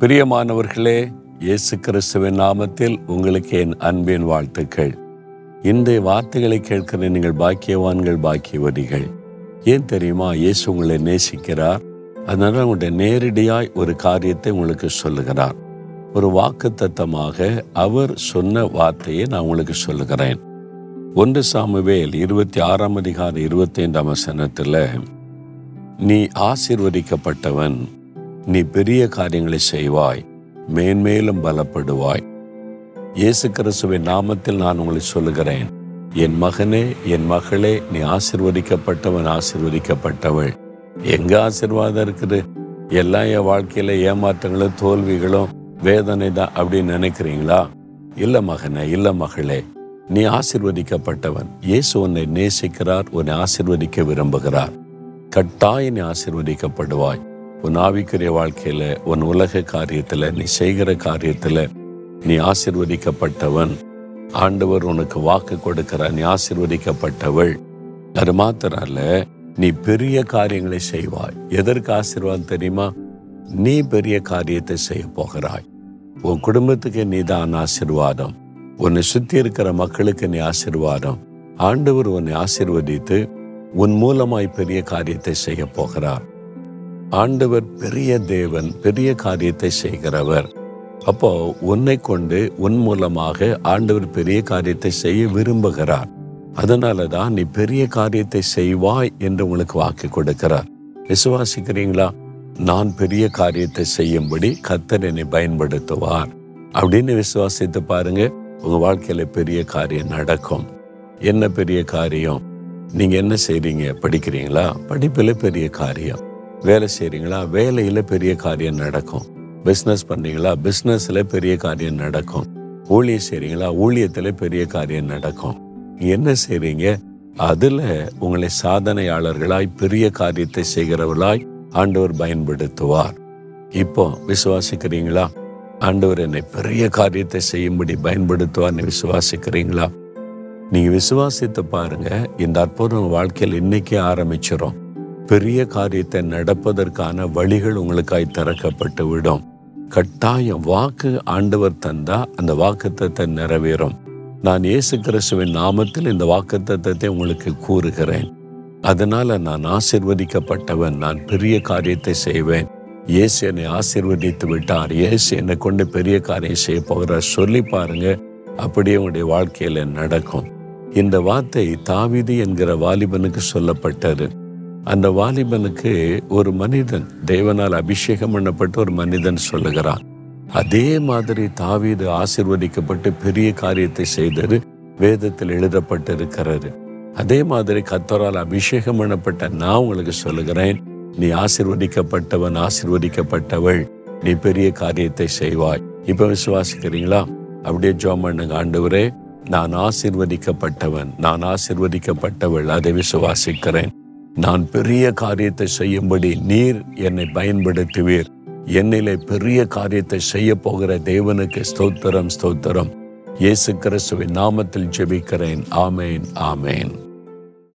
பிரியமானவர்களே இயேசு கிறிஸ்துவின் நாமத்தில் உங்களுக்கு என் அன்பின் வாழ்த்துக்கள். இன்றைய வார்த்தைகளை கேட்கிற நீங்கள் பாக்கியவான்கள் பாக்கியவதிகள். ஏன் தெரியுமா? இயேசு உங்களை நேசிக்கிறார். அதனால உங்களுடைய நேரடியாய் ஒரு காரியத்தை உங்களுக்கு சொல்லுகிறார். ஒரு வாக்கு தத்தமாக அவர் சொன்ன வார்த்தையை நான் உங்களுக்கு சொல்லுகிறேன். ஒன்று சாமுவேல் இருபத்தி ஆறாம் அதிகாரம் இருபத்தி ஐந்தாம் வசனத்தில் நீ ஆசிர்வதிக்கப்பட்டவன் நீ பெரிய காரியங்களை செய்வாய் மேன்மேலும் பலப்படுவாய். இயேசு கிறிஸ்துவின் நாமத்தில் நான் உங்களை சொல்லுகிறேன் என் மகனே என் மகளே நீ ஆசிர்வதிக்கப்பட்டவன் ஆசிர்வதிக்கப்பட்டவள். எங்க ஆசிர்வாதம் இருக்குது? எல்லாம் என் வாழ்க்கையில ஏமாற்றங்களும் தோல்விகளும் வேதனை தான் அப்படின்னு நினைக்கிறீங்களா? இல்ல மகனே இல்ல மகளே நீ ஆசிர்வதிக்கப்பட்டவன். இயேசு உன்னை நேசிக்கிறார் உன்னை ஆசிர்வதிக்க விரும்புகிறார். கட்டாய நீ ஆசிர்வதிக்கப்படுவாய். உன் ஆவிக்குரிய வாழ்க்கையில உன் உலக காரியத்துல நீ செய்கிற காரியத்துல நீ ஆசிர்வதிக்கப்பட்டவன். ஆண்டவர் உனக்கு வாக்கு கொடுக்கிற நீ ஆசிர்வதிக்கப்பட்டவள். அது மாத்திரம் அல்ல நீ பெரிய காரியங்களை செய்வாய். எதற்கு ஆசீர்வாதம் தெரியுமா? நீ பெரிய காரியத்தை செய்ய போகிறாய். உன் குடும்பத்துக்கு நீதான் ஆசிர்வாதம். உன்னை சுத்தி இருக்கிற மக்களுக்கு நீ ஆசீர்வாதம். ஆண்டவர் உன்னை ஆசிர்வதித்து உன் மூலமாய் பெரிய காரியத்தை செய்ய போகிறார். ஆண்டவர் பெரிய தேவன் பெரிய காரியத்தை செய்கிறவர். அப்போ உன்னை கொண்டு உன் மூலமாக ஆண்டவர் பெரிய காரியத்தை செய்ய விரும்புகிறார். அதனால தான் நீ பெரிய காரியத்தை செய்வாய் என்று உங்களுக்கு வாக்கு கொடுக்கிறார். விசுவாசிக்கிறீங்களா? நான் பெரிய காரியத்தை செய்யும்படி கத்தர் என்னை பயன்படுத்துவார். அப்படின்னு விசுவாசித்து பாருங்க. உங்க வாழ்க்கையில பெரிய காரியம் நடக்கும். என்ன பெரிய காரியம்? நீங்க என்ன செய்றீங்க? படிக்கிறீங்களா? படிப்புல பெரிய காரியம். வேலை செய்கிறீங்களா வேலையில பெரிய காரியம் நடக்கும். பிஸ்னஸ் பண்ணுறீங்களா பிஸ்னஸில் பெரிய காரியம் நடக்கும். ஊழியம் செய்கிறீங்களா ஊழியத்துல பெரிய காரியம் நடக்கும். என்ன செய்கிறீங்க அதுல உங்களை சாதனையாளர்களாய் பெரிய காரியத்தை செய்கிறவர்களாய் ஆண்டவர் பயன்படுத்துவார். இப்போ விசுவாசிக்கிறீங்களா? ஆண்டவர் என்னை பெரிய காரியத்தை செய்யும்படி பயன்படுத்துவார்னு விசுவாசிக்கிறீங்களா? நீங்க விசுவாசித்து பாருங்க இந்த அற்புதம் வாழ்க்கையில் இன்னைக்கே ஆரம்பிச்சிடும் பெரிய காரியத்தை நடப்பதற்கான வழிகள் உங்களுக்காய் திறக்கப்பட்டு விடும். கட்டாயம் வாக்கு ஆண்டவர் தந்தா அந்த வாக்குத்தத்தை நிறைவேறும். நான் இயேசு கிறிஸ்துவின் நாமத்தில் இந்த வாக்குத்தத்தை உங்களுக்கு கூறுகிறேன். அதனால நான் ஆசிர்வதிக்கப்பட்டவன் நான் பெரிய காரியத்தை செய்வேன். இயேசு என்னை ஆசிர்வதித்து விட்டார். இயேசு என்னை கொண்டு பெரிய காரியம் செய்ய போகிறார். சொல்லி பாருங்க அப்படியே உங்களுடைய வாழ்க்கையில நடக்கும். இந்த வார்த்தை தாவிதி என்கிற வாலிபனுக்கு சொல்லப்பட்டது. அந்த வாலிபனுக்கு ஒரு மனிதன் தேவனால் அபிஷேகம் பண்ணப்பட்ட ஒரு மனிதன் சொல்லுகிறான். அதே மாதிரி தாவீது ஆசிர்வதிக்கப்பட்டு பெரிய காரியத்தை செய்தது வேதத்தில் எழுதப்பட்டிருக்கிறது. அதே மாதிரி கத்தரால் அபிஷேகம் பண்ணப்பட்ட நான் உங்களுக்கு சொல்லுகிறேன் நீ ஆசிர்வதிக்கப்பட்டவன் ஆசிர்வதிக்கப்பட்டவள் நீ பெரிய காரியத்தை செய்வாய். இப்ப விசுவாசிக்கிறீங்களா? அப்படியே ஜோம் பண்ணுங்க ஆண்டவரே நான் ஆசிர்வதிக்கப்பட்டவன் நான் ஆசிர்வதிக்கப்பட்டவள் அதை விசுவாசிக்கிறேன். நான் பெரிய காரியத்தை செய்யும்படி நீர் என்னை பயன்படுத்துவீர். என்னிலே பெரிய காரியத்தை செய்ய போகிற தேவனுக்கு ஸ்தோத்திரம் ஸ்தோத்திரம். இயேசு கிறிஸ்துவின் நாமத்தில் ஜெபிக்கிறேன். ஆமேன் ஆமேன்.